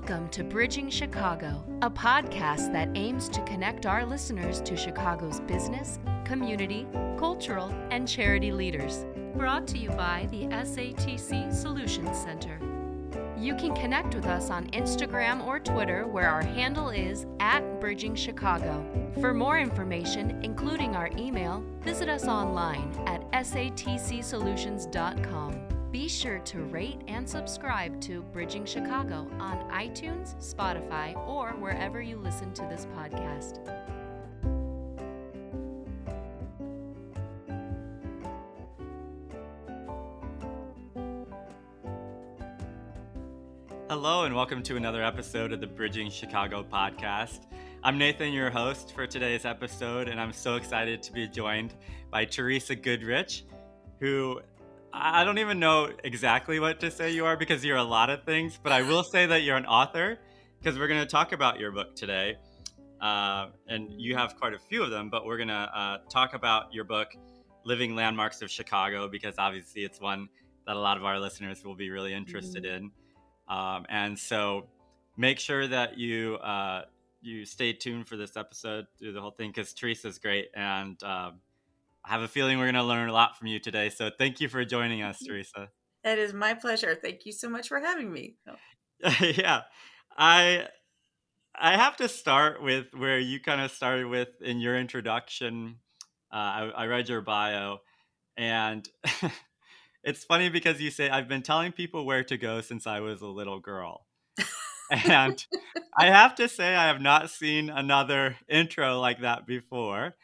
Welcome to Bridging Chicago, a podcast that aims to connect our listeners to Chicago's business, community, cultural, and charity leaders. Brought to you by the SATC Solutions Center. You can connect with us on Instagram or Twitter, where our handle is at Bridging Chicago. For more information, including our email, visit us online at satcsolutions.com. Be sure to rate and subscribe to Bridging Chicago on iTunes, Spotify, or wherever you listen to this podcast. Hello, and welcome to another episode of the Bridging Chicago podcast. I'm Nathan, your host for today's episode, and I'm so excited to be joined by Teresa Goodrich, who I don't even know exactly what to say you are because you're a lot of things, but I will say that you're an author because we're going to talk about your book today. Uh, and you have quite a few of them, but we're going to uh, talk about your book, Living Landmarks of Chicago, because obviously it's one that a lot of our listeners will be really interested mm-hmm. in. Um, and so make sure that you uh, you stay tuned for this episode through the whole thing because Teresa's great and um, I have a feeling we're going to learn a lot from you today. So thank you for joining us, Teresa. It is my pleasure. Thank you so much for having me. Oh. yeah. I I have to start with where you kind of started with in your introduction. Uh, I, I read your bio, and it's funny because you say, I've been telling people where to go since I was a little girl. and I have to say, I have not seen another intro like that before.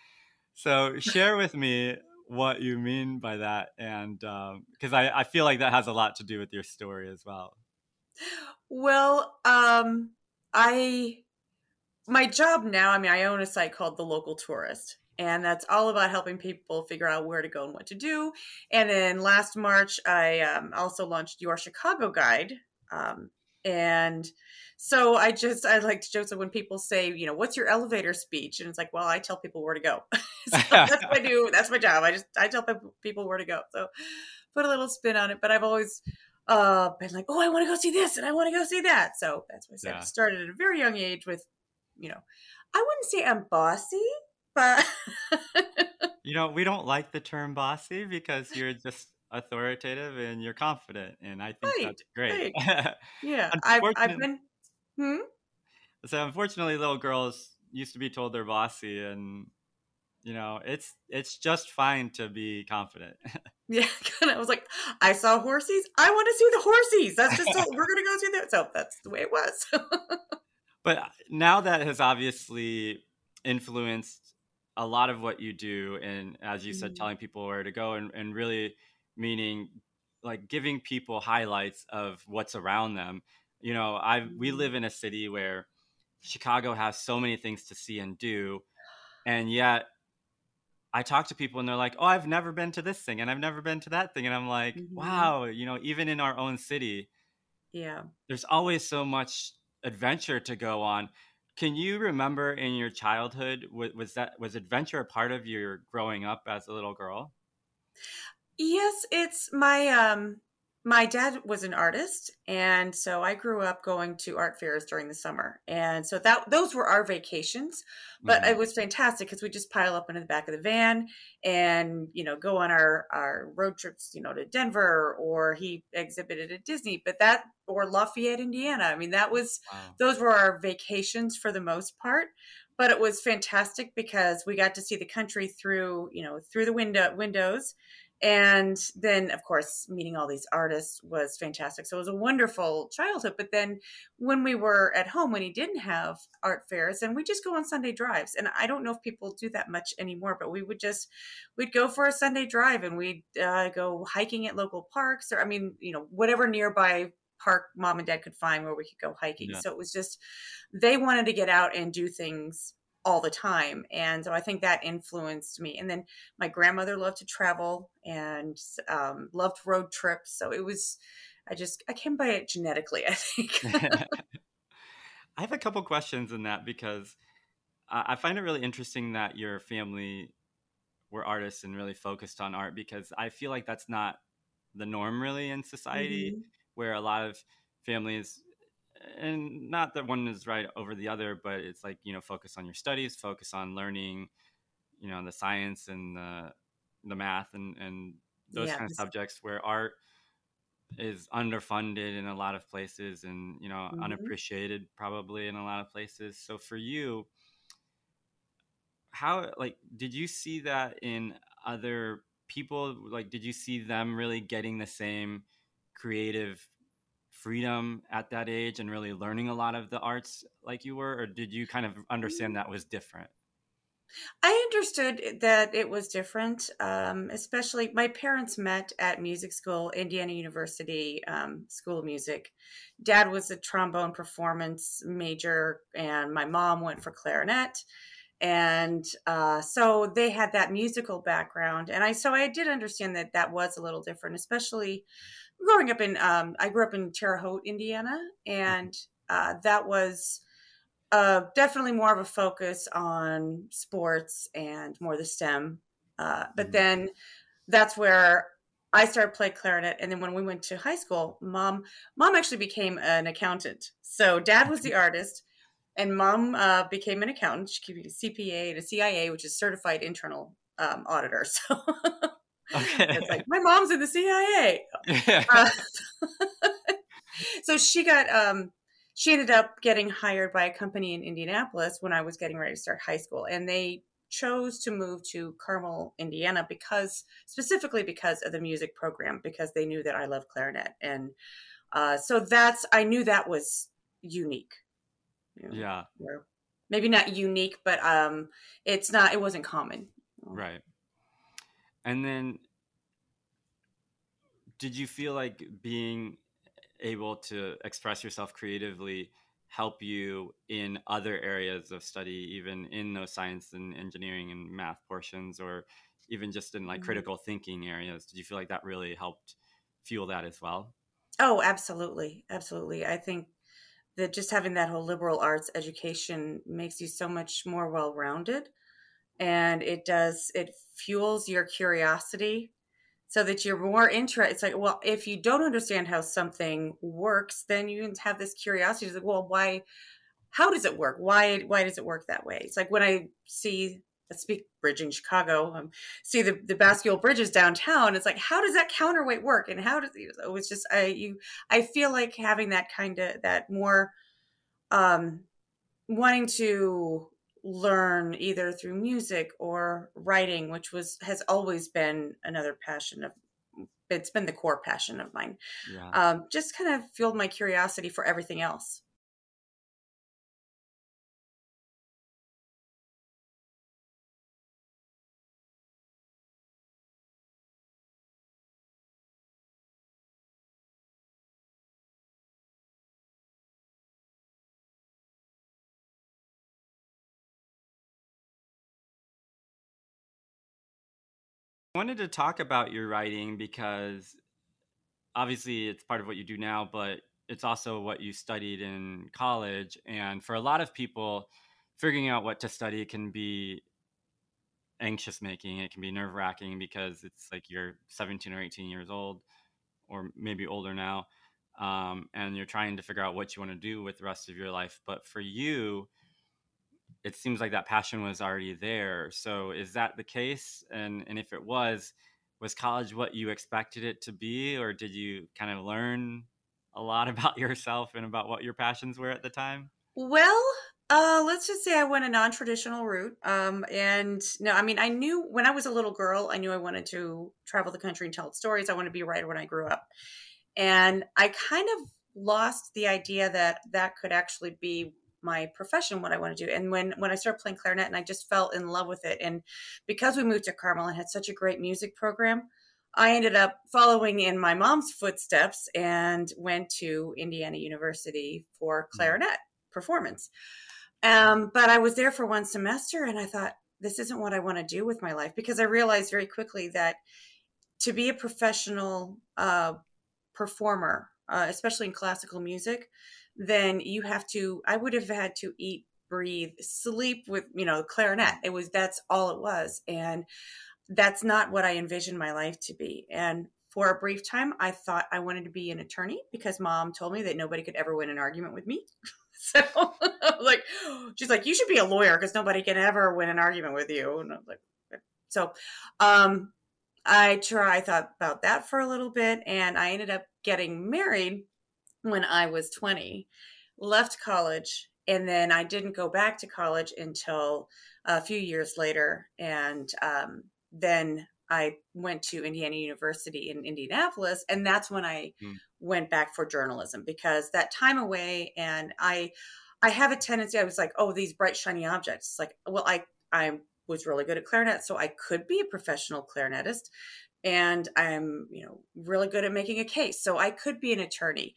So share with me what you mean by that, and because um, I, I feel like that has a lot to do with your story as well. Well, um, I my job now. I mean, I own a site called The Local Tourist, and that's all about helping people figure out where to go and what to do. And then last March, I um, also launched Your Chicago Guide, um, and so I just I like to joke that when people say, you know, what's your elevator speech, and it's like, well, I tell people where to go. so that's what I do. That's my job. I just I tell people where to go. So put a little spin on it. But I've always uh, been like, oh, I want to go see this and I want to go see that. So that's why I yeah. started at a very young age with, you know, I wouldn't say I'm bossy, but you know, we don't like the term bossy because you're just authoritative and you're confident, and I think right, that's great. Right. Yeah, I've, I've been Hmm? So unfortunately, little girls used to be told they're bossy, and you know, it's it's just fine to be confident. yeah, and I was like, I saw horses. I want to see the horses. That's just so, we're gonna go see that. So that's the way it was. but now that has obviously influenced a lot of what you do, and as you said, mm-hmm. telling people where to go, and, and really meaning like giving people highlights of what's around them you know, I we live mm-hmm. in a city where Chicago has so many things to see and do, and yet I talk to people and they're like, "Oh, I've never been to this thing and I've never been to that thing," and I'm like, mm-hmm. "Wow, you know, even in our own city, yeah, there's always so much adventure to go on." Can you remember in your childhood was that was adventure a part of your growing up as a little girl? Yes, it's my um my dad was an artist and so i grew up going to art fairs during the summer and so that those were our vacations but mm-hmm. it was fantastic because we just pile up into the back of the van and you know go on our our road trips you know to denver or he exhibited at disney but that or lafayette indiana i mean that was wow. those were our vacations for the most part but it was fantastic because we got to see the country through you know through the window windows and then of course meeting all these artists was fantastic. So it was a wonderful childhood. But then when we were at home when he didn't have art fairs and we just go on sunday drives. And i don't know if people do that much anymore but we would just we'd go for a sunday drive and we'd uh, go hiking at local parks or i mean you know whatever nearby park mom and dad could find where we could go hiking. Yeah. so it was just they wanted to get out and do things all the time. And so I think that influenced me. And then my grandmother loved to travel and um, loved road trips. So it was, I just, I came by it genetically, I think. I have a couple questions in that because I find it really interesting that your family were artists and really focused on art because I feel like that's not the norm really in society, mm-hmm. where a lot of families and not that one is right over the other, but it's like you know, focus on your studies, focus on learning, you know, the science and the the math and and those kind of subjects where art is underfunded in a lot of places and you know mm-hmm. unappreciated probably in a lot of places. So for you how like did you see that in other people? Like did you see them really getting the same creative freedom at that age and really learning a lot of the arts like you were or did you kind of understand mm. that was different I understood that it was different, um, especially my parents met at music school, Indiana University um, School of Music. Dad was a trombone performance major, and my mom went for clarinet. And uh, so they had that musical background, and I so I did understand that that was a little different, especially growing up in. Um, I grew up in Terre Haute, Indiana, and uh, that was uh, definitely more of a focus on sports and more the STEM. Uh, but mm-hmm. then that's where I started playing clarinet, and then when we went to high school, mom mom actually became an accountant. So dad was the artist, and mom uh, became an accountant. She became a CPA and a CIA, which is certified internal um, auditor. So okay. it's like my mom's in the CIA. Uh, so she got um, she ended up getting hired by a company in Indianapolis when I was getting ready to start high school. And they chose to move to Carmel, Indiana because specifically because of the music program, because they knew that I love clarinet. And uh, so that's, I knew that was unique. You know, yeah. Maybe not unique, but um, it's not, it wasn't common. Right. And then did you feel like being able to express yourself creatively help you in other areas of study even in those science and engineering and math portions or even just in like mm-hmm. critical thinking areas? Did you feel like that really helped fuel that as well? Oh absolutely. Absolutely. I think that just having that whole liberal arts education makes you so much more well-rounded and it does it fuels your curiosity so that you're more interested. It's like, well, if you don't understand how something works, then you have this curiosity. It's like, well, why? How does it work? Why? Why does it work that way? It's like when I see let's speak bridging Chicago, um, see the the Bascule bridges downtown. It's like, how does that counterweight work? And how does it? was just I you I feel like having that kind of that more um wanting to learn either through music or writing which was has always been another passion of it's been the core passion of mine yeah. um, just kind of fueled my curiosity for everything else I wanted to talk about your writing because obviously it's part of what you do now, but it's also what you studied in college. And for a lot of people, figuring out what to study can be anxious making. It can be nerve wracking because it's like you're 17 or 18 years old, or maybe older now, um, and you're trying to figure out what you want to do with the rest of your life. But for you, it seems like that passion was already there. So is that the case? And and if it was, was college what you expected it to be, or did you kind of learn a lot about yourself and about what your passions were at the time? Well, uh, let's just say I went a non-traditional route. Um, and no, I mean, I knew when I was a little girl, I knew I wanted to travel the country and tell stories. I wanted to be a writer when I grew up, and I kind of lost the idea that that could actually be my profession what i want to do and when when i started playing clarinet and i just fell in love with it and because we moved to carmel and had such a great music program i ended up following in my mom's footsteps and went to indiana university for mm. clarinet performance um, but i was there for one semester and i thought this isn't what i want to do with my life because i realized very quickly that to be a professional uh, performer uh, especially in classical music then you have to i would have had to eat breathe sleep with you know clarinet it was that's all it was and that's not what i envisioned my life to be and for a brief time, I thought I wanted to be an attorney because mom told me that nobody could ever win an argument with me. so like, she's like, you should be a lawyer because nobody can ever win an argument with you. And I was like, so, um, I try, I thought about that for a little bit and I ended up getting married when I was 20, left college, and then I didn't go back to college until a few years later. And um, then I went to Indiana University in Indianapolis, and that's when I mm. went back for journalism because that time away, and I, I have a tendency. I was like, oh, these bright shiny objects. It's like, well, I I was really good at clarinet, so I could be a professional clarinetist, and I'm you know really good at making a case, so I could be an attorney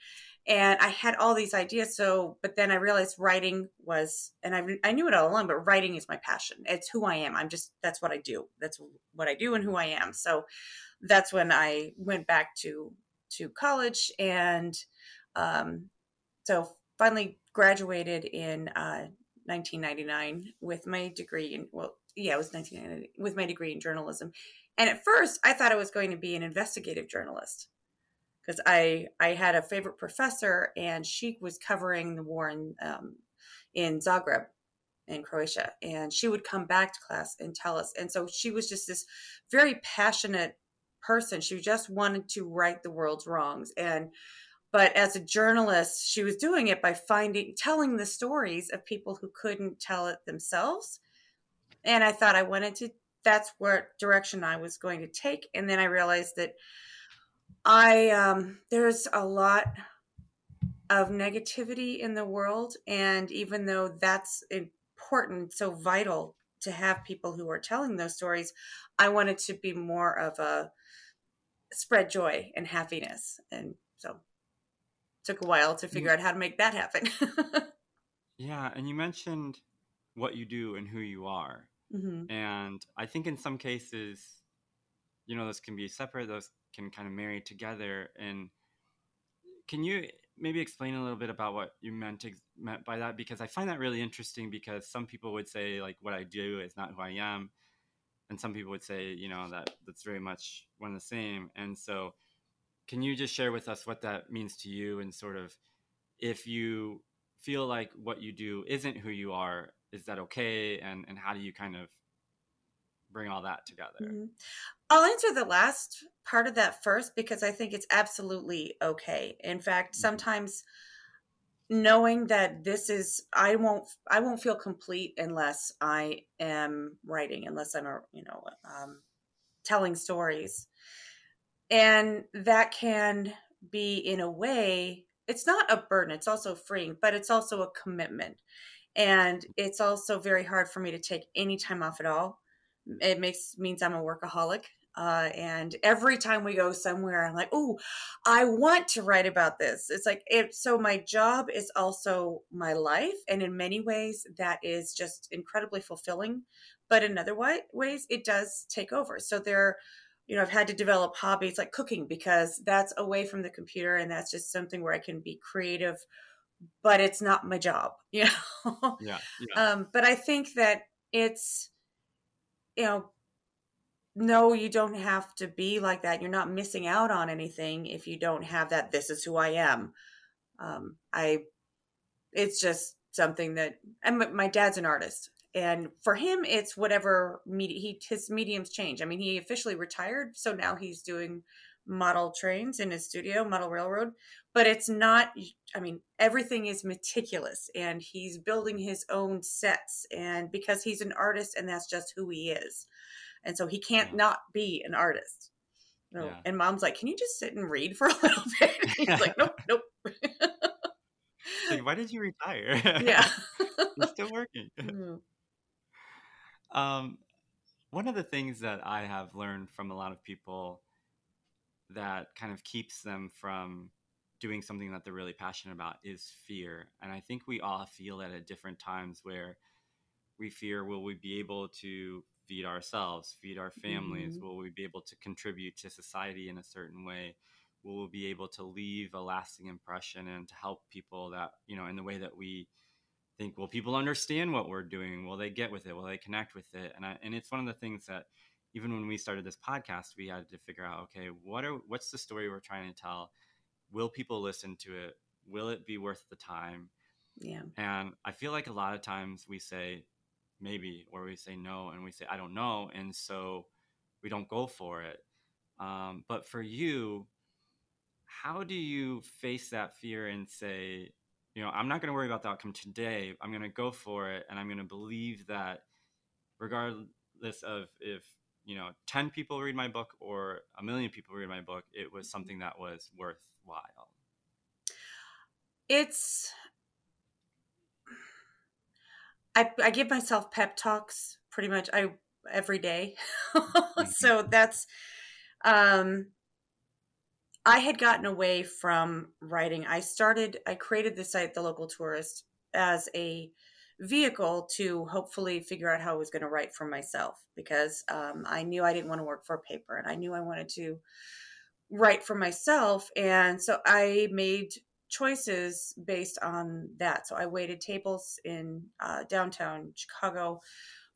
and i had all these ideas so but then i realized writing was and i, I knew it all along but writing is my passion. It's who i am. I'm just that's what i do. That's what i do and who i am. So that's when i went back to to college and um, so finally graduated in uh, 1999 with my degree in well yeah it was 1999 with my degree in journalism. And at first i thought i was going to be an investigative journalist because I I had a favorite professor and she was covering the war in um, in Zagreb in Croatia and she would come back to class and tell us and so she was just this very passionate person. She just wanted to right the world's wrongs and but as a journalist she was doing it by finding telling the stories of people who couldn't tell it themselves and i thought i wanted to that's what direction i was going to take and then i realized that I um, there's a lot of negativity in the world, and even though that's important, so vital to have people who are telling those stories, I wanted to be more of a spread joy and happiness, and so took a while to figure out how to make that happen. yeah, and you mentioned what you do and who you are, mm-hmm. and I think in some cases, you know, those can be separate. Those can kind of marry together. And can you maybe explain a little bit about what you meant to, meant by that? Because I find that really interesting. Because some people would say like what I do is not who I am, and some people would say you know that that's very much one and the same. And so, can you just share with us what that means to you, and sort of if you feel like what you do isn't who you are, is that okay? And and how do you kind of bring all that together? Mm-hmm. I'll answer the last part of that first because I think it's absolutely okay. In fact, mm-hmm. sometimes knowing that this is I won't I won't feel complete unless I am writing, unless I'm a you know um, telling stories, and that can be in a way it's not a burden. It's also freeing, but it's also a commitment, and it's also very hard for me to take any time off at all it makes means I'm a workaholic. Uh, and every time we go somewhere, I'm like, oh, I want to write about this. It's like it. So my job is also my life, and in many ways, that is just incredibly fulfilling. But in other way, ways, it does take over. So there, you know, I've had to develop hobbies like cooking because that's away from the computer, and that's just something where I can be creative. But it's not my job, you know. Yeah. yeah. Um, but I think that it's you know, no, you don't have to be like that. You're not missing out on anything if you don't have that. This is who I am. Um, I, it's just something that, and my dad's an artist, and for him, it's whatever media he his mediums change. I mean, he officially retired, so now he's doing model trains in his studio, model railroad. But it's not. I mean, everything is meticulous, and he's building his own sets, and because he's an artist, and that's just who he is, and so he can't yeah. not be an artist. No. Yeah. And mom's like, "Can you just sit and read for a little bit?" he's like, "Nope, nope." like, why did you retire? Yeah, he's still working. Mm-hmm. Um, one of the things that I have learned from a lot of people that kind of keeps them from doing something that they're really passionate about is fear. And I think we all feel that at different times where we fear will we be able to feed ourselves, feed our families? Mm-hmm. Will we be able to contribute to society in a certain way? Will we be able to leave a lasting impression and to help people that, you know, in the way that we think, will people understand what we're doing? Will they get with it? Will they connect with it? And I, and it's one of the things that even when we started this podcast, we had to figure out, okay, what are what's the story we're trying to tell? Will people listen to it? Will it be worth the time? Yeah. And I feel like a lot of times we say maybe, or we say no, and we say I don't know, and so we don't go for it. Um, but for you, how do you face that fear and say, you know, I'm not going to worry about the outcome today. I'm going to go for it, and I'm going to believe that, regardless of if you know 10 people read my book or a million people read my book, it was something that was worthwhile. It's I, I give myself pep talks pretty much I every day. mm-hmm. so that's um I had gotten away from writing. I started I created the site The Local Tourist as a vehicle to hopefully figure out how I was going to write for myself because um, I knew I didn't want to work for a paper and I knew I wanted to write for myself. And so I made choices based on that. So I waited tables in uh, downtown Chicago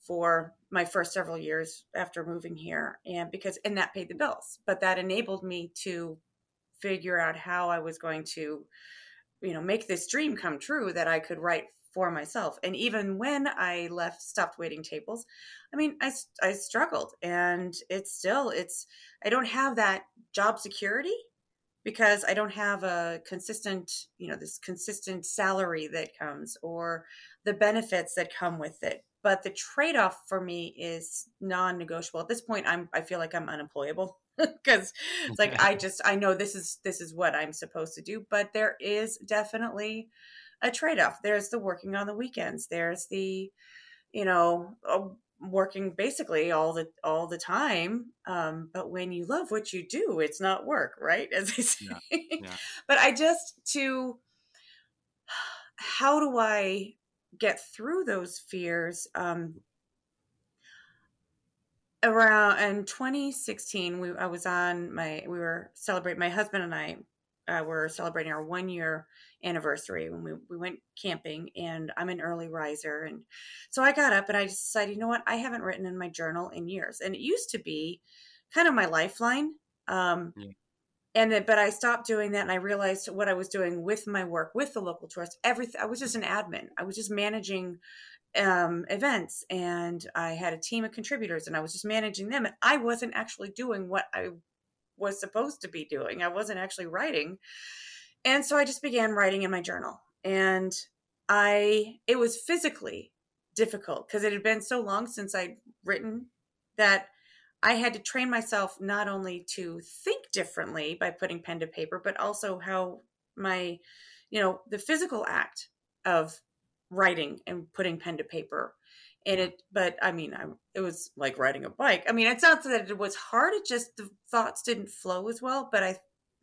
for my first several years after moving here, and because and that paid the bills. But that enabled me to figure out how I was going to, you know, make this dream come true that I could write for myself. And even when I left, stopped waiting tables, I mean, I, I struggled and it's still, it's, I don't have that job security because I don't have a consistent, you know, this consistent salary that comes or the benefits that come with it. But the trade-off for me is non-negotiable. At this point, I'm I feel like I'm unemployable because it's like I just I know this is this is what I'm supposed to do. But there is definitely a trade-off. There's the working on the weekends. There's the, you know, working basically all the all the time um, but when you love what you do it's not work right as i say yeah. Yeah. but i just to how do i get through those fears um, around in 2016 we i was on my we were celebrating my husband and i uh, were celebrating our one year anniversary when we, we went camping and I'm an early riser. And so I got up and I decided, you know what? I haven't written in my journal in years. And it used to be kind of my lifeline. Um, yeah. And then, but I stopped doing that and I realized what I was doing with my work with the local tourist. Everything, I was just an admin. I was just managing um, events and I had a team of contributors and I was just managing them. And I wasn't actually doing what I was supposed to be doing. I wasn't actually writing. And so I just began writing in my journal. And I, it was physically difficult because it had been so long since I'd written that I had to train myself not only to think differently by putting pen to paper, but also how my, you know, the physical act of writing and putting pen to paper. And it, but I mean, I, it was like riding a bike. I mean, it's not that it was hard. It just the thoughts didn't flow as well. But I,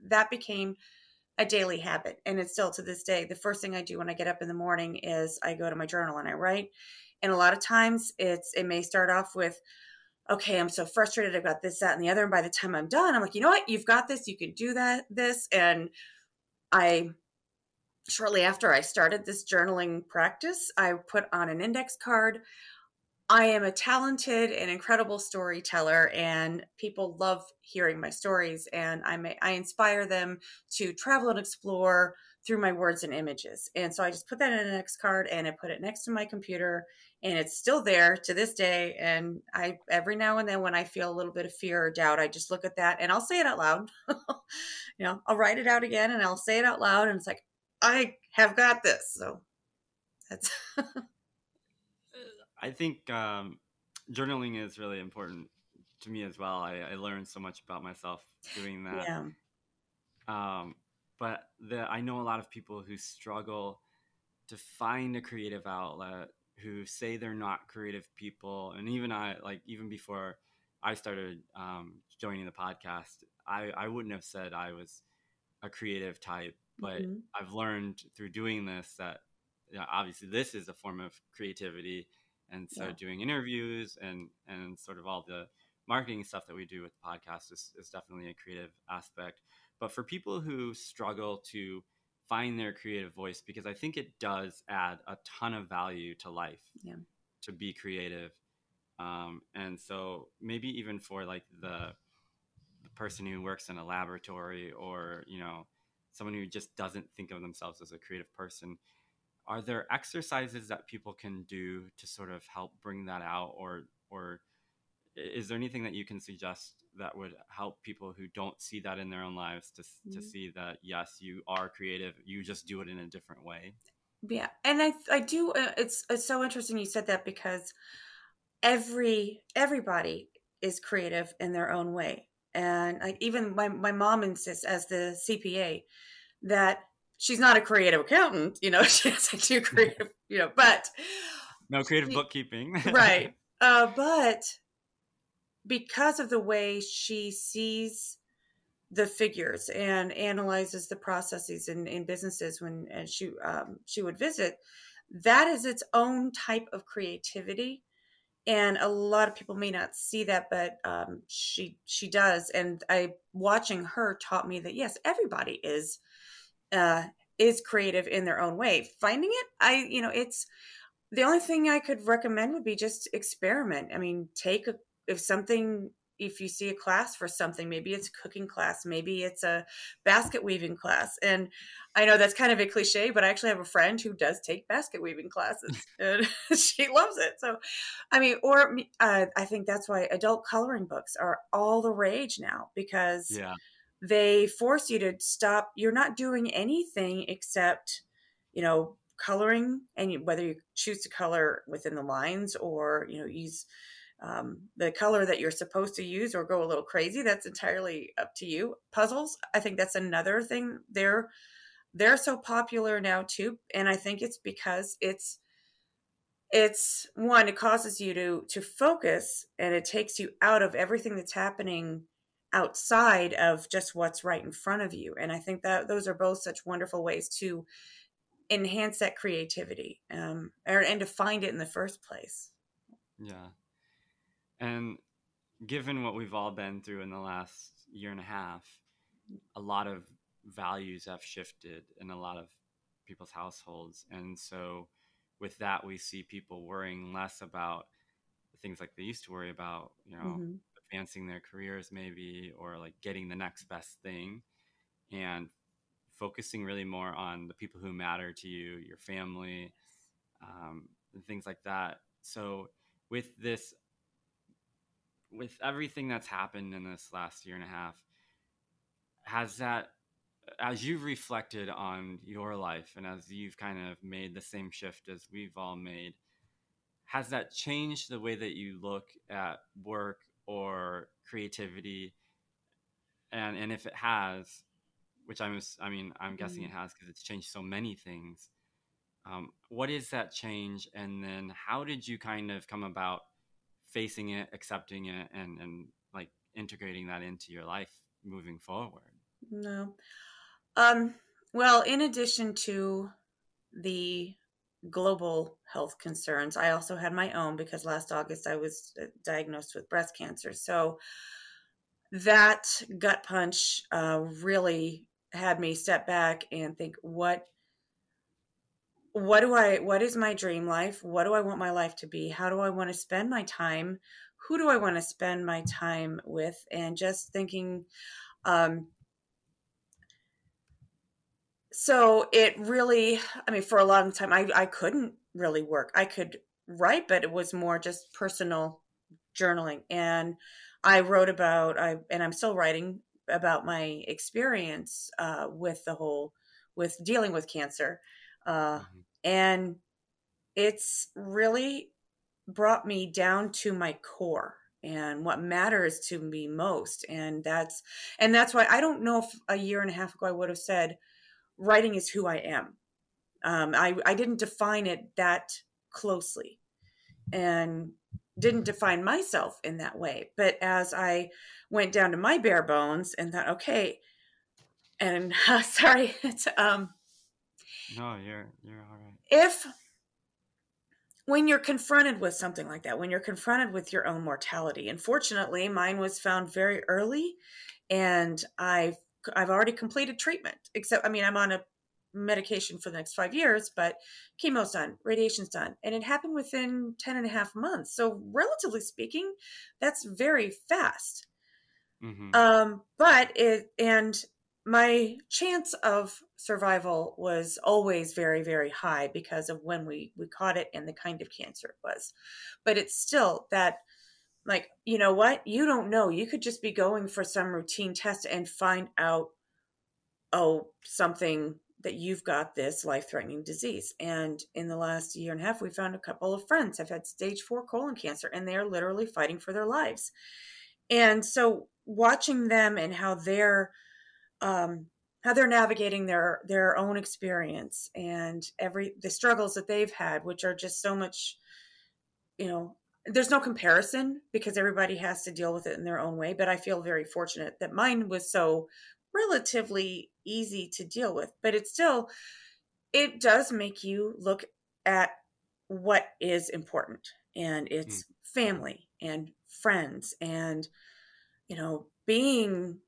that became a daily habit and it's still to this day the first thing i do when i get up in the morning is i go to my journal and i write and a lot of times it's it may start off with okay i'm so frustrated i've got this that and the other and by the time i'm done i'm like you know what you've got this you can do that this and i shortly after i started this journaling practice i put on an index card I am a talented and incredible storyteller, and people love hearing my stories. And I may, I inspire them to travel and explore through my words and images. And so I just put that in an X card and I put it next to my computer, and it's still there to this day. And I every now and then when I feel a little bit of fear or doubt, I just look at that and I'll say it out loud. you know, I'll write it out again and I'll say it out loud, and it's like I have got this. So that's. I think um, journaling is really important to me as well. I, I learned so much about myself doing that. Yeah. Um, but the, I know a lot of people who struggle to find a creative outlet, who say they're not creative people, and even I, like even before I started um, joining the podcast, I, I wouldn't have said I was a creative type, but mm-hmm. I've learned through doing this that you know, obviously this is a form of creativity and so yeah. doing interviews and and sort of all the marketing stuff that we do with the podcast is, is definitely a creative aspect but for people who struggle to find their creative voice because i think it does add a ton of value to life yeah. to be creative um, and so maybe even for like the the person who works in a laboratory or you know someone who just doesn't think of themselves as a creative person are there exercises that people can do to sort of help bring that out? Or or is there anything that you can suggest that would help people who don't see that in their own lives to, mm-hmm. to see that yes you are creative you just do it in a different way? Yeah and i i do uh, it's it's so interesting you said that because every everybody is creative in their own way. And like even my, my mom insists as the cpa that she's not a creative accountant you know she doesn't do creative you know but no creative she, bookkeeping. Right. Uh, but because of the way she sees the figures and analyzes the processes in, in businesses when and she um, she would visit that is its own type of creativity. And a lot of people may not see that but um, she she does. And i watching her taught me that yes everybody is uh, is creative in their own way. Finding it i you know it's the only thing i could recommend would be just experiment. I mean take a if something if you see a class for something maybe it's a cooking class maybe it's a basket weaving class. And i know that's kind of a cliche but i actually have a friend who does take basket weaving classes and she loves it. So i mean or uh, i think that's why adult coloring books are all the rage now because yeah. They force you to stop you're not doing anything except you know coloring and whether you choose to color within the lines or you know use um, the color that you're supposed to use or go a little crazy that's entirely up to you. Puzzles i think that's another thing. They're they're so popular now too and i think it's because it's it's one it causes you to to focus and it takes you out of everything that's happening outside of just what's right in front of you and i think that those are both such wonderful ways to enhance that creativity um, or, and to find it in the first place yeah and given what we've all been through in the last year and a half, a lot of values have shifted in a lot of people's households. And so, with that, we see people worrying less about things like they used to worry about, you know, mm-hmm. Advancing their careers, maybe, or like getting the next best thing, and focusing really more on the people who matter to you, your family, um, and things like that. So, with this with everything that's happened in this last year and a half, has that, as you've reflected on your life and as you've kind of made the same shift as we've all made, has that changed the way that you look at work or creativity? And and if it has, which I'm, I mean, I'm guessing mm-hmm. it has because it's changed so many things. Um, what is that change? And then how did you kind of come about facing it, accepting it, and and like integrating that into your life moving forward? No. Um, well, in addition to the global health concerns, I also had my own because last August I was uh, diagnosed with breast cancer. So that gut punch uh, really had me step back and think, what what do I what is my dream life? What do I want my life to be? How do I want to spend my time? Who do I want to spend my time with? And just thinking um so it really I mean for a long time I I couldn't really work. I could write but it was more just personal journaling and I wrote about I and I'm still writing about my experience uh, with the whole with dealing with cancer uh, mm-hmm. And it's really brought me down to my core and what matters to me most and that's and that's why i don't know if a year and a half ago i would have said writing is who i am um, I, I didn't define it that closely and didn't define myself in that way but as i went down to my bare bones and thought okay and uh, sorry it's um no, you're you're all right. If when you're confronted with something like that, when you're confronted with your own mortality, unfortunately, mine was found very early, and I've I've already completed treatment. Except, I mean, I'm on a medication for the next five years, but chemo's done, radiation's done. And it happened within 10 and a half months. So, relatively speaking, that's very fast. Mm-hmm. Um, but it, and my chance of survival was always very, very high because of when we, we caught it and the kind of cancer it was. But it's still that like you know what? You don't know. You could just be going for some routine test and find out oh something that you've got this life-threatening disease. And in the last year and a half we found a couple of friends have had stage four colon cancer and they are literally fighting for their lives. And so watching them and how they're um, how they're navigating their their own experience and every the struggles that they've had which are just so much you know there's no comparison because everybody has to deal with it in their own way but i feel very fortunate that mine was so relatively easy to deal with. But it still it does make you look at what is important and it's mm. family and friends and you know being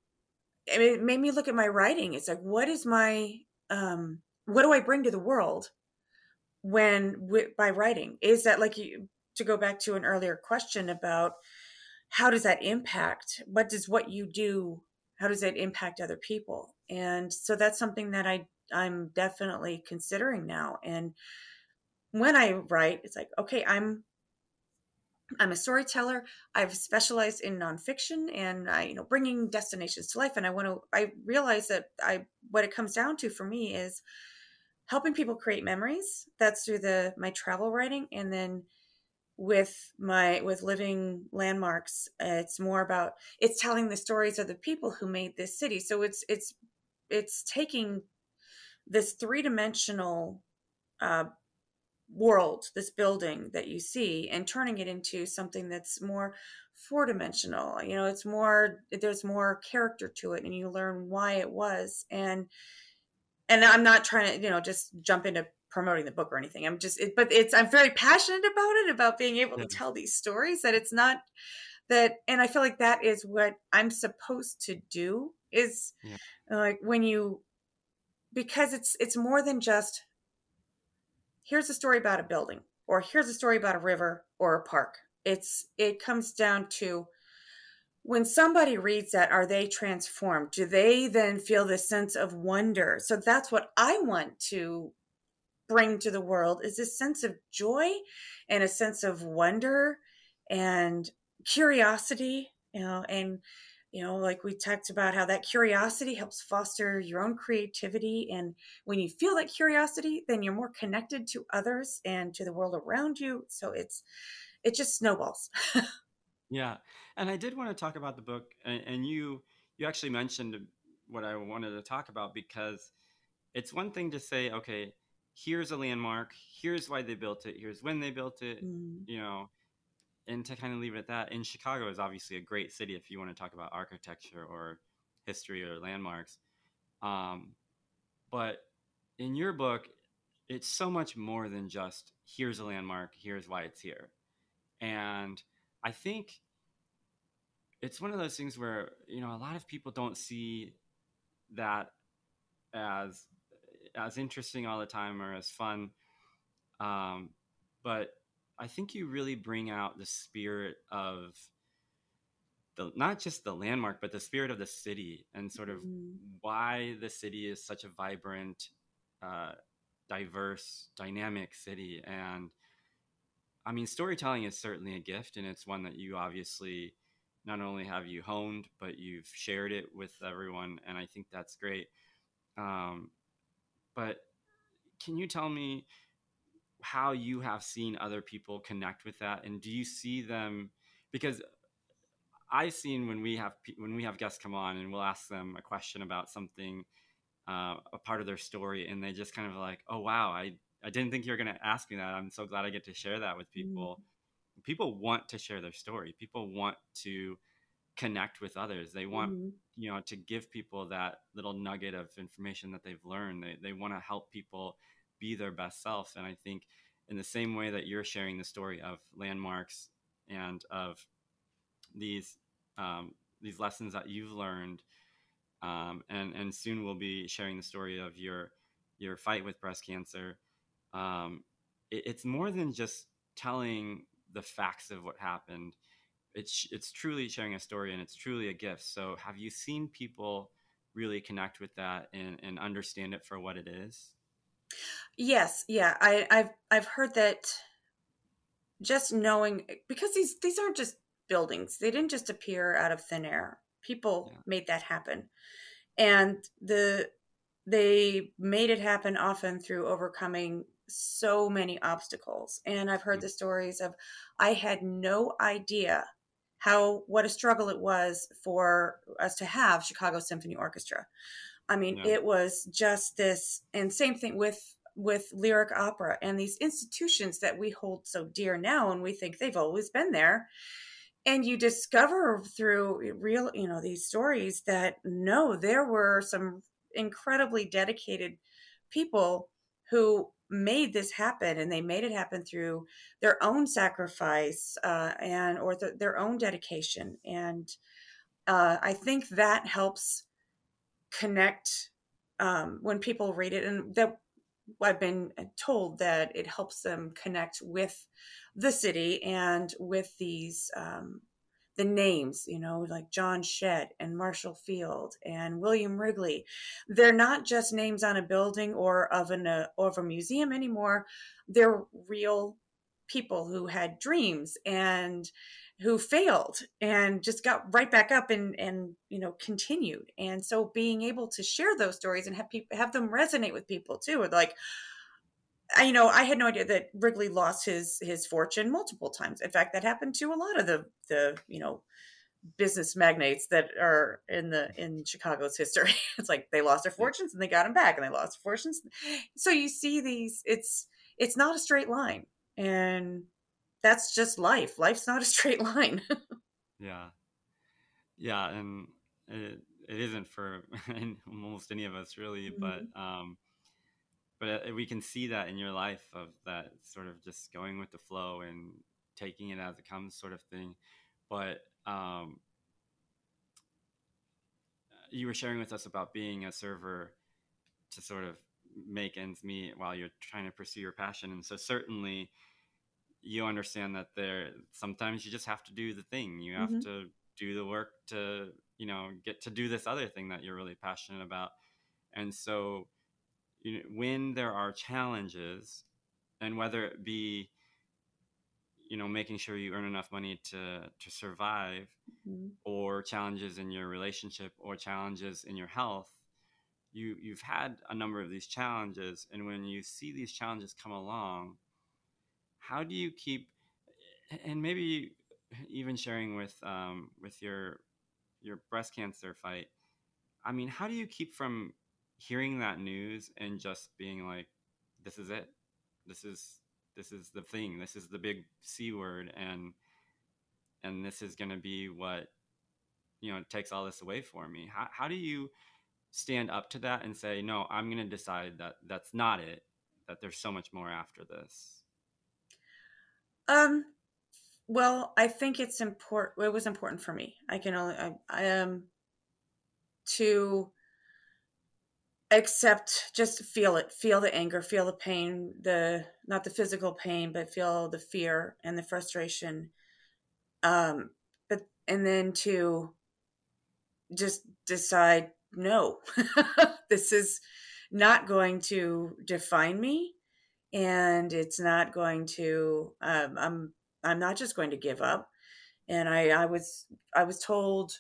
it made me look at my writing. It's like what is my um what do i bring to the world when by writing? Is that like you to go back to an earlier question about how does that impact what does what you do how does it impact other people? And so that's something that i i'm definitely considering now. And when i write it's like okay i'm i'm a storyteller. I've specialized in nonfiction and i you know bringing destinations to life. And i want to i realize that i what it comes down to for me is helping people create memories. That's through the my travel writing. And then with my with living landmarks it's more about it's telling the stories of the people who made this city. So it's it's it's taking this three-dimensional uh, world this building that you see and turning it into something that's more four-dimensional. You know it's more there's more character to it and you learn why it was. And and i'm not trying to you know just jump into promoting the book or anything. I'm just, it, but it's, I'm very passionate about it, about being able to tell these stories that it's not that, and I feel like that is what I'm supposed to do is yeah. like when you, because it's, it's more than just, here's a story about a building or here's a story about a river or a park. It's, it comes down to, when somebody reads that, are they transformed? Do they then feel this sense of wonder? So that's what I want to bring to the world is this sense of joy and a sense of wonder and curiosity, you know, and you know, like we talked about how that curiosity helps foster your own creativity. And when you feel that curiosity, then you're more connected to others and to the world around you. So it's, it just snowballs. yeah. And I did want to talk about the book and, and you, you actually mentioned what I wanted to talk about because it's one thing to say, okay, here's a landmark here's why they built it here's when they built it mm. you know and to kind of leave it at that and chicago is obviously a great city if you want to talk about architecture or history or landmarks um, but in your book it's so much more than just here's a landmark here's why it's here and i think it's one of those things where you know a lot of people don't see that as as interesting all the time or as fun. Um, but I think you really bring out the spirit of the not just the landmark, but the spirit of the city and sort of mm-hmm. why the city is such a vibrant, uh, diverse, dynamic city. And I mean, storytelling is certainly a gift, and it's one that you obviously not only have you honed, but you've shared it with everyone, and I think that's great. Um, but can you tell me how you have seen other people connect with that, and do you see them? Because I've seen when we have when we have guests come on and we'll ask them a question about something, uh, a part of their story, and they just kind of like, "Oh wow, I I didn't think you were going to ask me that. I'm so glad I get to share that with people." Mm-hmm. People want to share their story. People want to connect with others. They want, mm-hmm. you know, to give people that little nugget of information that they've learned. They, they want to help people be their best self. And I think in the same way that you're sharing the story of landmarks and of these, um, these lessons that you've learned, um, and, and soon we'll be sharing the story of your, your fight with breast cancer, um, it, it's more than just telling the facts of what happened. It's it's truly sharing a story, and it's truly a gift. So, have you seen people really connect with that and, and understand it for what it is? Yes, yeah, I, I've I've heard that. Just knowing because these these aren't just buildings; they didn't just appear out of thin air. People yeah. made that happen, and the they made it happen often through overcoming so many obstacles. And I've heard mm-hmm. the stories of I had no idea how what a struggle it was for us to have Chicago Symphony Orchestra. I mean, yeah. it was just this and same thing with with lyric opera and these institutions that we hold so dear now and we think they've always been there and you discover through eh, real you know these stories that no there were some incredibly dedicated people who made this happen and they made it happen through their own sacrifice uh, and or th- their own dedication and uh, i think that helps connect um, when people read it and that i've been told that it helps them connect with the city and with these um, the names, you know, like John Shedd and Marshall Field and William Wrigley. They're not just names on a building or of an uh, or of a museum anymore. They're real people who had dreams and who failed and just got right back up and and you know continued. And so being able to share those stories and have people have them resonate with people too, like I, you know, I had no idea that Wrigley lost his his fortune multiple times. In fact, that happened to a lot of the the you know business magnates that are in the in Chicago's history. It's like they lost their fortunes and they got them back, and they lost their fortunes. So you see these. It's it's not a straight line, and that's just life. Life's not a straight line. yeah, yeah, and it, it isn't for almost any of us really, mm-hmm. but. um but uh, we can see that in your life of that sort of just going with the flow and taking it as it comes sort of thing. But um, you were sharing with us about being a server to sort of make ends meet while you're trying to pursue your passion. And so certainly you understand that there sometimes you just have to do the thing. You have mm-hmm. to do the work to you know get to do this other thing that you're really passionate about. And so you know, when there are challenges, and whether it be you know making sure you earn enough money to to survive mm-hmm. or challenges in your relationship or challenges in your health you you've had a number of these challenges and when you see these challenges come along how do you keep and maybe even sharing with um, with your your breast cancer fight i mean how do you keep from hearing that news and just being like, this is it. This is this is the thing. This is the big C word and and this is gonna be what you know takes all this away for me. How how do you stand up to that and say, no, I'm gonna decide that that's not it, that there's so much more after this? Um well, I think it's important. It was important for me. I can only, I, I um, to accept just feel it feel the anger feel the pain the not the physical pain but feel the fear and the frustration. Um but and then to just decide no this is not going to define me and it's not going to um, i'm i'm not just going to give up. And i i was i was told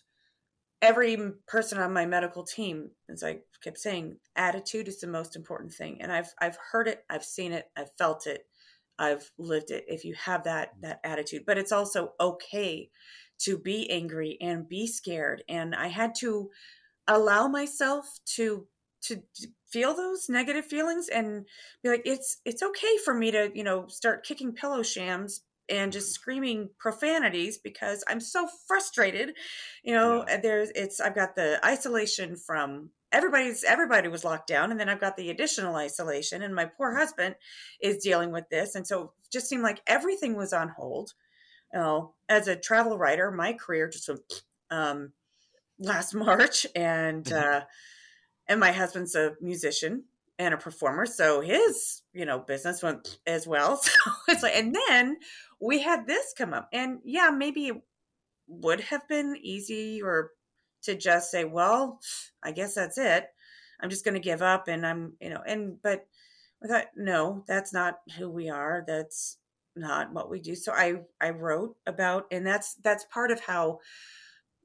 every person on my medical team, as I kept saying, attitude is the most important thing. And I've I've heard it, I've seen it, I've felt it, I've lived it. If you have that that attitude, but it's also okay to be angry and be scared. And I had to allow myself to to feel those negative feelings and be like it's it's okay for me to you know start kicking pillow shams and just screaming profanities because I'm so frustrated. You know, yeah. there's it's I've got the isolation from everybody's everybody was locked down and then I've got the additional isolation and my poor husband is dealing with this and so just seemed like everything was on hold. You know, as a travel writer, my career just went um last March and mm-hmm. uh and my husband's a musician and a performer so his you know business went as well so it's like and then we had this come up and yeah maybe it would have been easy or to just say well i guess that's it. I'm just going to give up and i'm you know and but i thought no that's not who we are. That's not what we do. So i i wrote about and that's that's part of how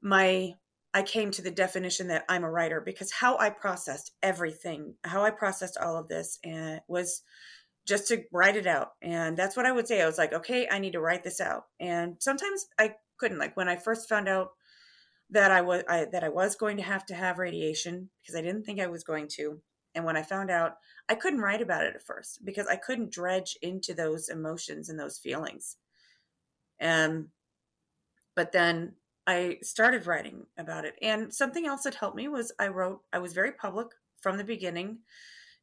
my I came to the definition that I'm a writer because how I processed everything, how I processed all of this, and was just to write it out. And that's what I would say. I was like, okay, I need to write this out. And sometimes I couldn't. Like when I first found out that I was I, that I was going to have to have radiation because I didn't think I was going to. And when I found out, I couldn't write about it at first because I couldn't dredge into those emotions and those feelings. And but then I started writing about it. And something else that helped me was I wrote, I was very public from the beginning.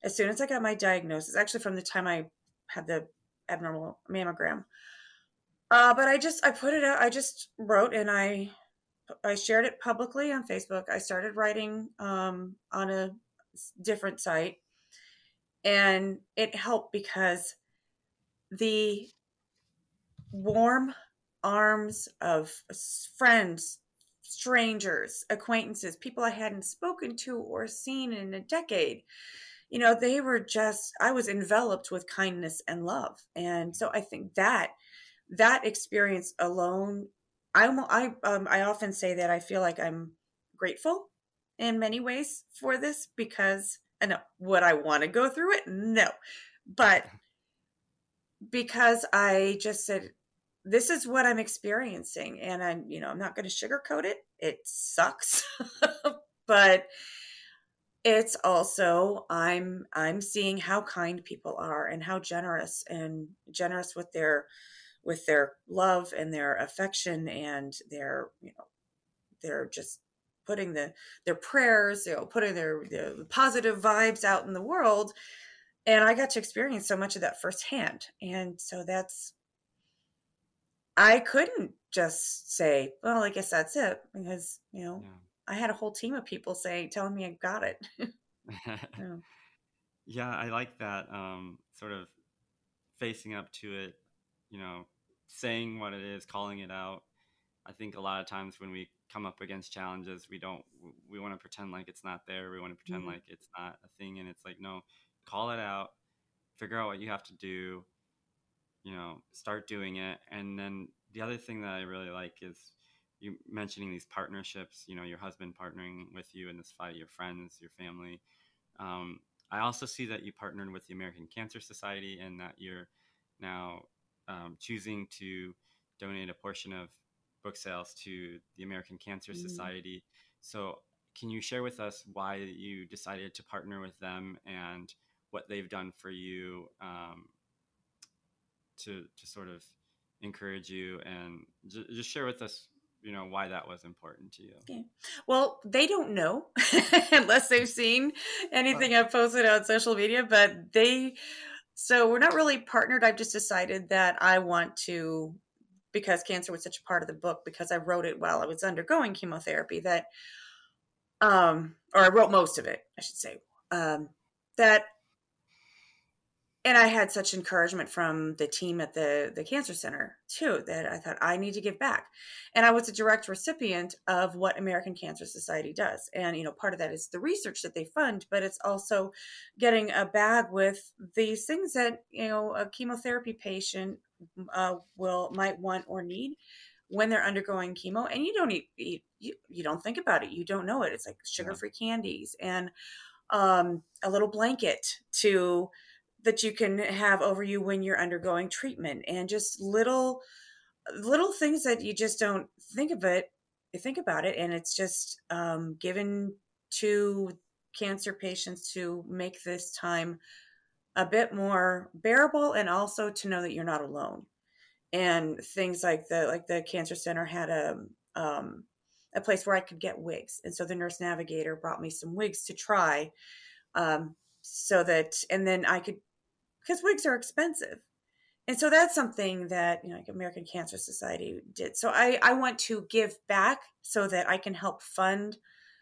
As soon as I got my diagnosis, actually from the time I had the abnormal mammogram. Uh, but I just, I put it out, I just wrote and I, I shared it publicly on Facebook. I started writing um, on a different site and it helped because the warm arms of friends, strangers, acquaintances, people I hadn't spoken to or seen in a decade. You know, they were just, I was enveloped with kindness and love. And so I think that, that experience alone, I'm, I, um, I often say that I feel like I'm grateful in many ways for this because I know would I want to go through it? No. But because I just said, this is what I'm experiencing. And I'm, you know, I'm not going to sugarcoat it. It sucks. but it's also I'm I'm seeing how kind people are and how generous and generous with their with their love and their affection and their, you know, they're just putting the their prayers, you know, putting their, their positive vibes out in the world. And I got to experience so much of that firsthand. And so that's I couldn't just say, well, I guess that's it because, you know, yeah. I had a whole team of people saying, telling me I got it. yeah. yeah. I like that um, sort of facing up to it, you know, saying what it is, calling it out. I think a lot of times when we come up against challenges, we don't, we want to pretend like it's not there. We want to pretend mm-hmm. like it's not a thing. And it's like, no, call it out, figure out what you have to do, you know, start doing it. And then the other thing that I really like is you mentioning these partnerships, you know, your husband partnering with you in this fight, your friends, your family. Um, I also see that you partnered with the American Cancer Society and that you're now um, choosing to donate a portion of book sales to the American Cancer mm-hmm. Society. So, can you share with us why you decided to partner with them and what they've done for you um, to to sort of encourage you and j- just share with us you know why that was important to you. Okay. well they don't know unless they've seen anything i've posted on social media but they so we're not really partnered. I've just decided that i want to because cancer was such a part of the book because i wrote it while i was undergoing chemotherapy that um or i wrote most of it i should say um that and I had such encouragement from the team at the the cancer center too that I thought I need to give back. And I was a direct recipient of what American Cancer Society does. And you know, part of that is the research that they fund, but it's also getting a bag with these things that you know a chemotherapy patient uh, will might want or need when they're undergoing chemo. And you don't eat, eat you, you don't think about it. You don't know it. It's like sugar free candies and um, a little blanket to that you can have over you when you're undergoing treatment and just little little things that you just don't think of it you think about it and it's just um, given to cancer patients to make this time a bit more bearable and also to know that you're not alone. And things like the like the cancer center had a um, a place where I could get wigs and so the nurse navigator brought me some wigs to try um, so that and then I could because wigs are expensive. And so that's something that, you know, like American Cancer Society did. So I, I want to give back so that I can help fund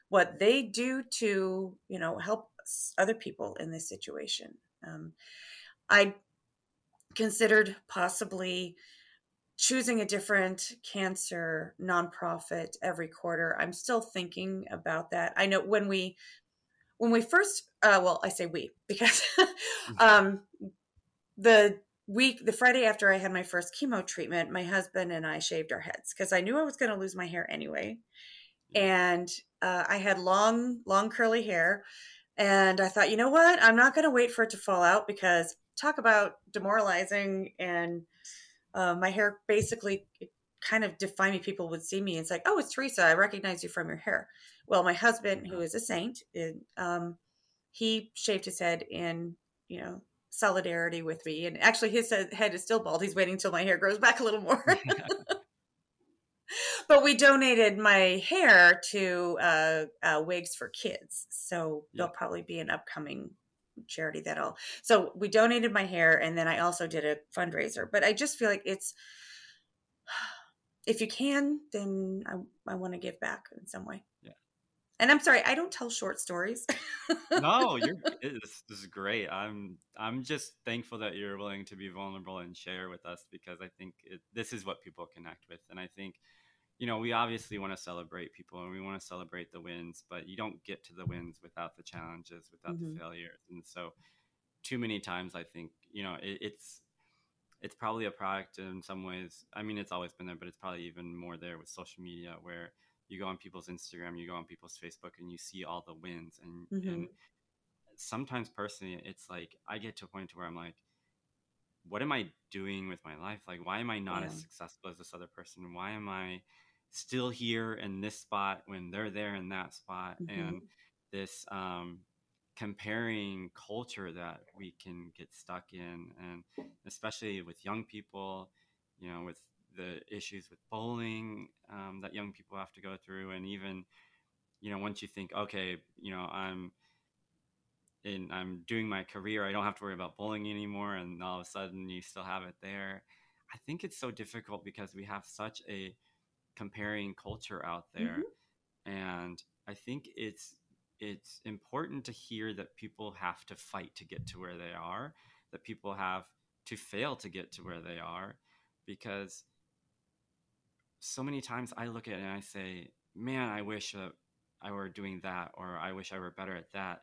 what they do to, you know, help other people in this situation. Um, I considered possibly choosing a different cancer nonprofit every quarter. I'm still thinking about that. I know when we when we first uh, well i say we because um, the week the friday after i had my first chemo treatment my husband and i shaved our heads because i knew i was going to lose my hair anyway. And uh, i had long long curly hair and i thought you know what? I'm not going to wait for it to fall out because talk about demoralizing and uh, my hair basically kind of defined me people would see me and it's like oh it's teresa i recognize you from your hair. Well my husband who is a saint it, um, he shaved his head in you know solidarity with me and actually his head is still bald he's waiting until my hair grows back a little more. But we donated my hair to uh, uh, wigs for kids so yeah. there'll probably be an upcoming charity that'll so we donated my hair and then i also did a fundraiser but i just feel like it's if you can then i, I want to give back in some way Yeah. and I'm sorry, I don't tell short stories. no, you're this, this is great. I'm I'm just thankful that you're willing to be vulnerable and share with us because I think it, this is what people connect with, and I think you know we obviously want to celebrate people and we want to celebrate the wins, but you don't get to the wins without the challenges, without mm-hmm. the failures, and so too many times I think you know it, it's it's probably a product in some ways. I mean, it's always been there, but it's probably even more there with social media where you go on people's Instagram, you go on people's Facebook, and you see all the wins. And, mm-hmm. and sometimes personally, it's like I get to a point to where I'm like, what am I doing with my life? Like, why am I not yeah. as successful as this other person? Why am I still here in this spot when they're there in that spot? Mm-hmm. And this um, comparing culture that we can get stuck in, and especially with young people, you know, with the issues with bullying um, that young people have to go through, and even you know once you think, okay, you know I'm in I'm doing my career, I don't have to worry about bullying anymore, and all of a sudden you still have it there. I think it's so difficult because we have such a comparing culture out there, mm-hmm. and I think it's it's important to hear that people have to fight to get to where they are, that people have to fail to get to where they are, because so many times I look at it and I say, man, I wish that I were doing that, or I wish I were better at that.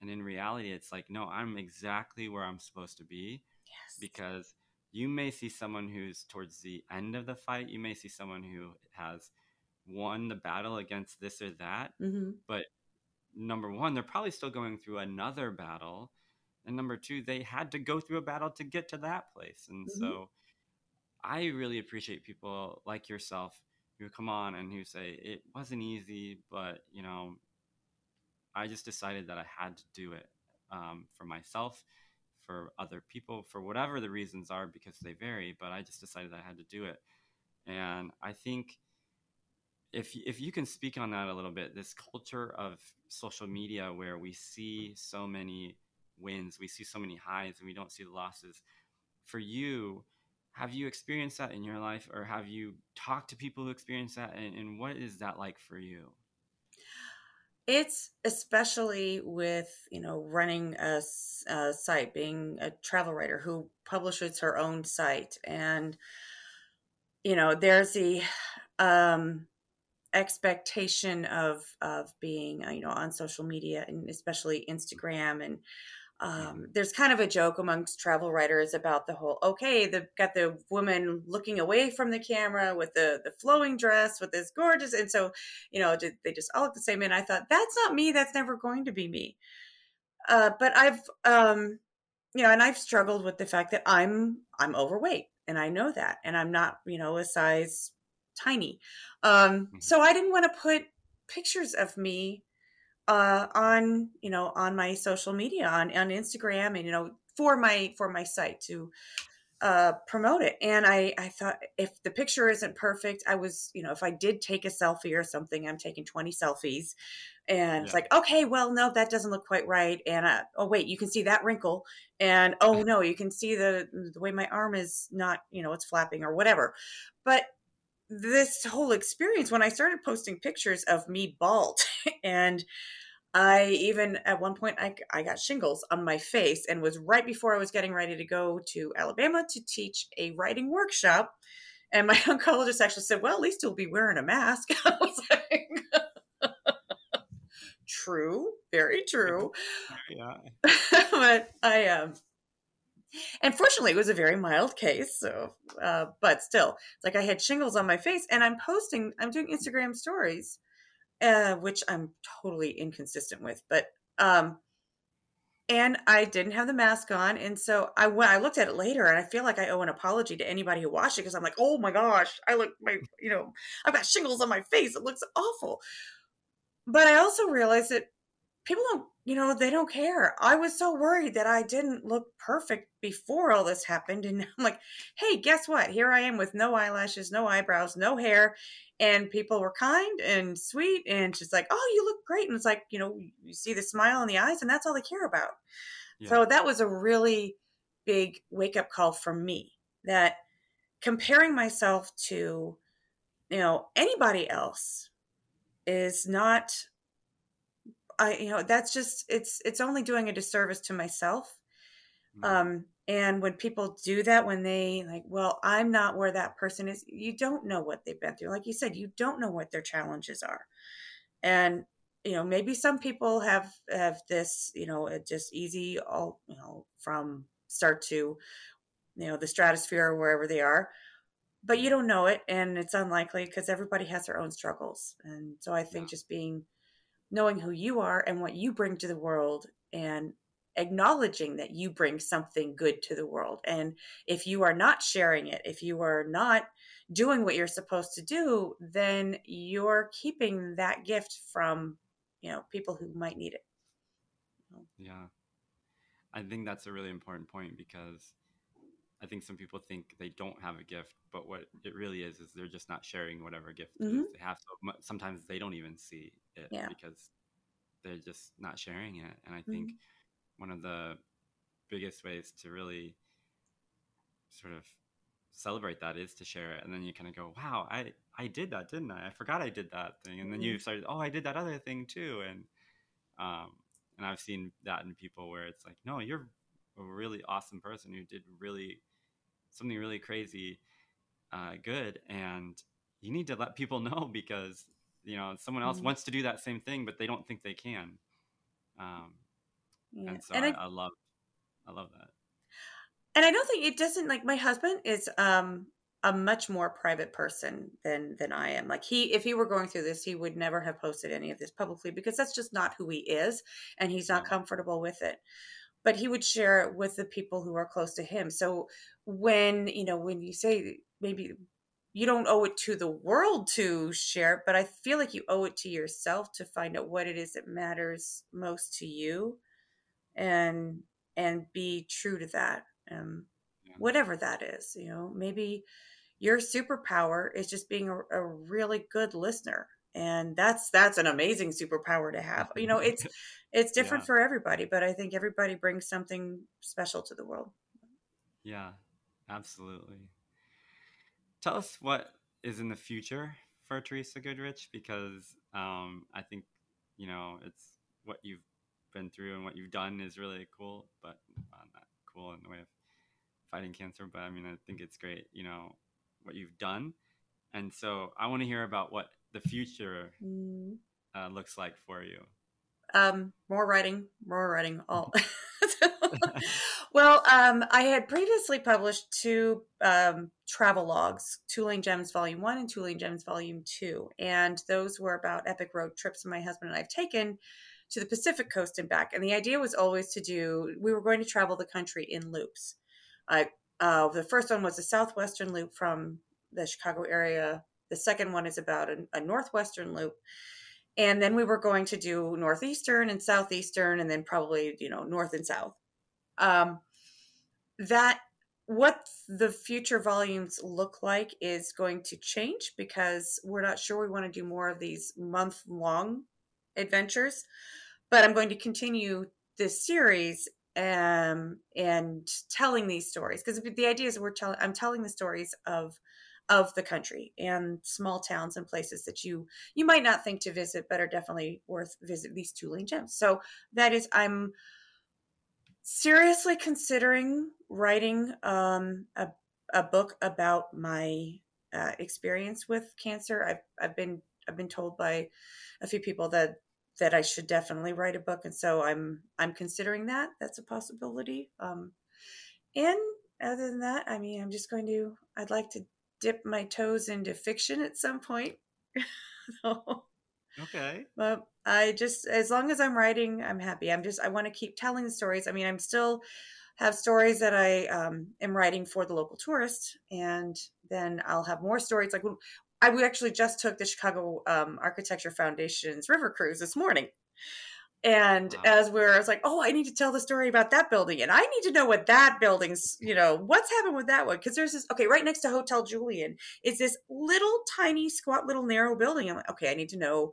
And in reality, it's like, no, I'm exactly where I'm supposed to be. Yes. Because you may see someone who's towards the end of the fight, you may see someone who has won the battle against this or that. Mm-hmm. But number one, they're probably still going through another battle. And number two, they had to go through a battle to get to that place. And mm-hmm. so I really appreciate people like yourself who come on and who say it wasn't easy, but you know, I just decided that I had to do it um, for myself, for other people, for whatever the reasons are, because they vary. But I just decided I had to do it, and I think if if you can speak on that a little bit, this culture of social media where we see so many wins, we see so many highs, and we don't see the losses. For you, have you experienced that in your life or have you talked to people who experience that? And, and what is that like for you? It's especially with you know running a, a, site being a travel writer who publishes her own site. And you know there's the um expectation of of being uh, you know on social media and especially instagram and um, there's kind of a joke amongst travel writers about the whole okay they've got the woman looking away from the camera with the the flowing dress with this gorgeous and so you know they just all look the same and i thought that's not me that's never going to be me. Uh, but i've um, you know and i've struggled with the fact that i'm i'm overweight and i know that and i'm not you know a size tiny um, mm-hmm. so i didn't want to put pictures of me uh, on you know on my social media on on Instagram and you know for my for my site to uh, promote it. And I I thought if the picture isn't perfect, I was you know if I did take a selfie or something, I'm taking 20 selfies, and yeah. it's like okay, well no, that doesn't look quite right. And uh, oh wait, you can see that wrinkle, and oh no, you can see the the way my arm is not you know it's flapping or whatever, but this whole experience when I started posting pictures of me bald and I even at one point I, I got shingles on my face and was right before I was getting ready to go to Alabama to teach a writing workshop. And my oncologist actually said, Well, at least you'll be wearing a mask. I was like, True, very true. Yeah. but I um and fortunately it was a very mild case so uh, but still it's like i had shingles on my face and i'm posting i'm doing instagram stories uh, which i'm totally inconsistent with but um and i didn't have the mask on and so i when i looked at it later and i feel like i owe an apology to anybody who watched it because i'm like oh my gosh i look my you know i've got shingles on my face it looks awful. But i also realized that people don't you know they don't care. I was so worried that i didn't look perfect before all this happened and i'm like hey guess what? Here i am with no eyelashes no eyebrows no hair and people were kind and sweet and just like oh you look great and it's like you know you see the smile in the eyes and that's all they care about. Yeah. so that was a really big wake up call for me that comparing myself to you know anybody else is not I you know that's just it's it's only doing a disservice to myself. Mm-hmm. Um and when people do that when they like well I'm not where that person is you don't know what they've been through like you said you don't know what their challenges are. And you know maybe some people have have this you know it just easy all you know from start to you know the stratosphere or wherever they are but you don't know it and it's unlikely because everybody has their own struggles and so i think yeah. just being knowing who you are and what you bring to the world and acknowledging that you bring something good to the world. And if you are not sharing it, if you are not doing what you're supposed to do, then you're keeping that gift from, you know, people who might need it. Yeah. I think that's a really important point because I think some people think they don't have a gift, but what it really is is they're just not sharing whatever gift mm-hmm. they have. So sometimes they don't even see it yeah. because they're just not sharing it. And I think mm-hmm. one of the biggest ways to really sort of celebrate that is to share it and then you kind of go wow i i did that didn't i i forgot i did that thing and then mm-hmm. you started oh i did that other thing too and um and i've seen that in people where it's like no you're a really awesome person who did really something really crazy uh, good and you need to let people know because you know someone else mm-hmm. wants to do that same thing but they don't think they can um, yeah. and so and I, I, I love i love that and i don't think it doesn't like my husband is um a much more private person than than I am. Like he if he were going through this, he would never have posted any of this publicly because that's just not who he is and he's not comfortable with it but he would share it with the people who are close to him. So when, you know, when you say maybe you don't owe it to the world to share but I feel like you owe it to yourself to find out what it is that matters most to you and and be true to that. Um whatever that is, you know, maybe your superpower is just being a, a really good listener and that's that's an amazing superpower to have you know it's it's different yeah. for everybody but i think everybody brings something special to the world. Yeah absolutely. Tell us what is in the future for teresa goodrich because um, i think you know it's what you've been through and what you've done is really cool but uh, not cool in the way of fighting cancer but i mean i think it's great you know what you've done. And so i want to hear about what the future mm. uh, looks like for you? Um, more writing, more writing. All. well, um, I had previously published two um, travel logs, Tooling Gems Volume 1 and Tooling Gems Volume 2. And those were about epic road trips my husband and I have taken to the Pacific coast and back. And the idea was always to do, we were going to travel the country in loops. Uh, uh, the first one was the southwestern loop from the Chicago area the second one is about a, a northwestern loop. And then we were going to do northeastern and southeastern, and then probably, you know, north and south. Um, that what the future volumes look like is going to change because we're not sure we want to do more of these month long adventures but i'm going to continue this series um, and telling these stories because the idea is we're telling i'm telling the stories of of the country and small towns and places that you you might not think to visit but are definitely worth visit these Tooling gems. So that is I'm seriously considering writing um, a a book about my uh, experience with cancer. I've I've been I've been told by a few people that that I should definitely write a book, and so I'm I'm considering that. That's a possibility. Um, and other than that, I mean, I'm just going to. I'd like to dip my toes into fiction at some point. so, okay. But I just, as long as I'm writing, I'm happy. I'm just, I want to keep telling the stories. I mean, I'm still have stories that I um, am writing for the local tourist, and then I'll have more stories. Like I we actually just took the Chicago um, Architecture Foundation's river cruise this morning. And wow. as we are I was like, oh, I need to tell the story about that building, and I need to know what that building's, you know, what's happened with that one because there's this. Okay, right next to Hotel Julian is this little tiny, squat, little narrow building. I'm like, okay, I need to know,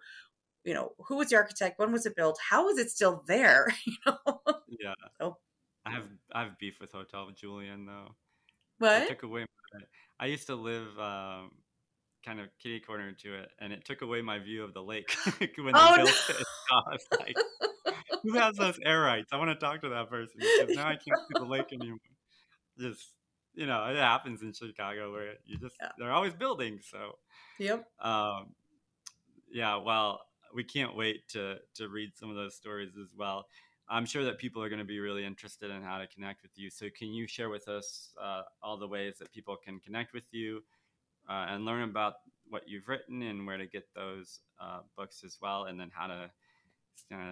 you know, who was the architect, when was it built, how is it still there? you know. Yeah. So, I have I have beef with Hotel Julian though. What? It took away. My, I used to live um, kind of kitty corner to it, and it took away my view of the lake when oh, they built no. it. I was like, who has those air rights? I want to talk to that person because now I can't see the lake anymore. Just you know, it happens in Chicago where you just yeah. they're always building. So yep. Um, yeah. Well, we can't wait to to read some of those stories as well. I'm sure that people are going to be really interested in how to connect with you. So, can you share with us uh, all the ways that people can connect with you uh, and learn about what you've written and where to get those uh, books as well, and then how to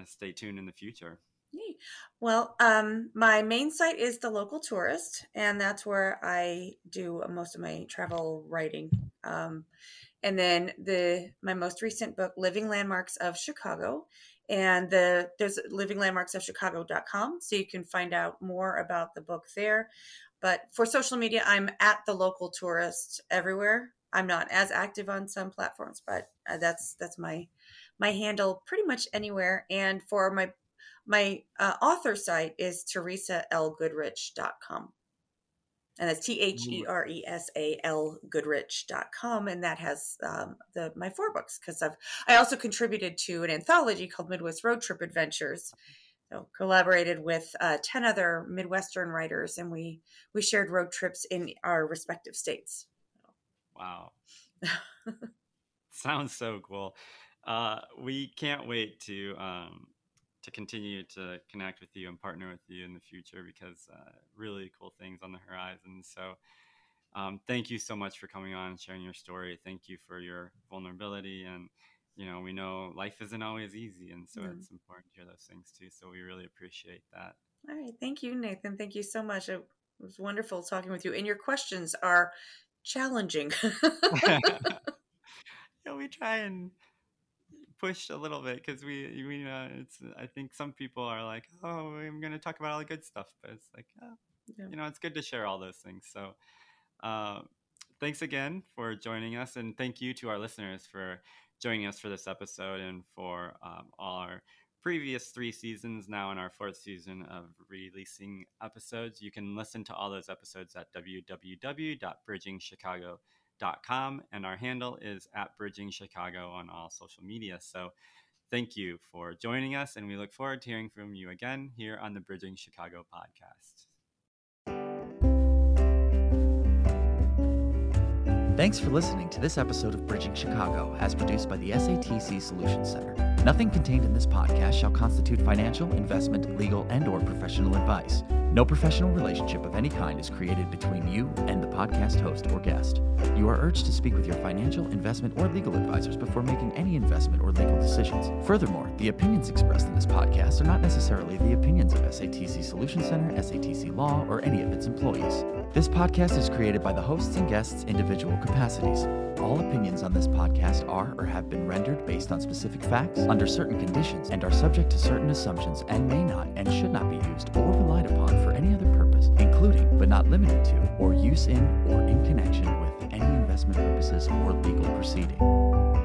stay tuned in the future? Well, um, my main site is the local tourist, and that's where I do most of my travel writing. Um, and then the my most recent book, Living Landmarks of Chicago, and the there's livinglandmarksofchicago.com so you can find out more about the book there but for social media i'm at the local tourist everywhere i'm not as active on some platforms but uh, that's that's my my handle pretty much anywhere and for my my uh, author site is teresalgoodrich.com and that's T H E R E S A L Goodrich.com. And that has um, the my four books because I've I also contributed to an anthology called Midwest Road Trip Adventures. So collaborated with uh, 10 other Midwestern writers and we we shared road trips in our respective states. Wow. Sounds so cool. Uh, we can't wait to um, to continue to connect with you and partner with you in the future because uh, really cool things on the horizon. So, um, thank you so much for coming on and sharing your story. Thank you for your vulnerability. And, you know, we know life isn't always easy. And so mm. it's important to hear those things too. So, we really appreciate that. All right. Thank you, Nathan. Thank you so much. It was wonderful talking with you. And your questions are challenging. yeah, we try and push a little bit because we we uh, it's I think some people are like oh I'm gonna talk about all the good stuff but it's like oh, yeah. you know it's good to share all those things so uh, thanks again for joining us and thank you to our listeners for joining us for this episode and for um, all our previous three seasons now in our fourth season of releasing episodes you can listen to all those episodes at www.bridgingchicago.com and our handle is at Bridging Chicago on all social media. So thank you for joining us, and we look forward to hearing from you again here on the Bridging Chicago podcast. Thanks for listening to this episode of Bridging Chicago, as produced by the SATC Solutions Center. Nothing contained in this podcast shall constitute financial, investment, legal, and or professional advice. No professional relationship of any kind is created between you and the podcast host or guest. You are urged to speak with your financial, investment, or legal advisors before making any investment or legal decisions. Furthermore, the opinions expressed in this podcast are not necessarily the opinions of SATC Solution Center, SATC Law, or any of its employees. This podcast is created by the hosts and guests' individual capacities. All opinions on this podcast are or have been rendered based on specific facts, under certain conditions, and are subject to certain assumptions and may not and should not be used or relied upon for any other purpose, including but not limited to, or use in or in connection with any investment purposes or legal proceeding.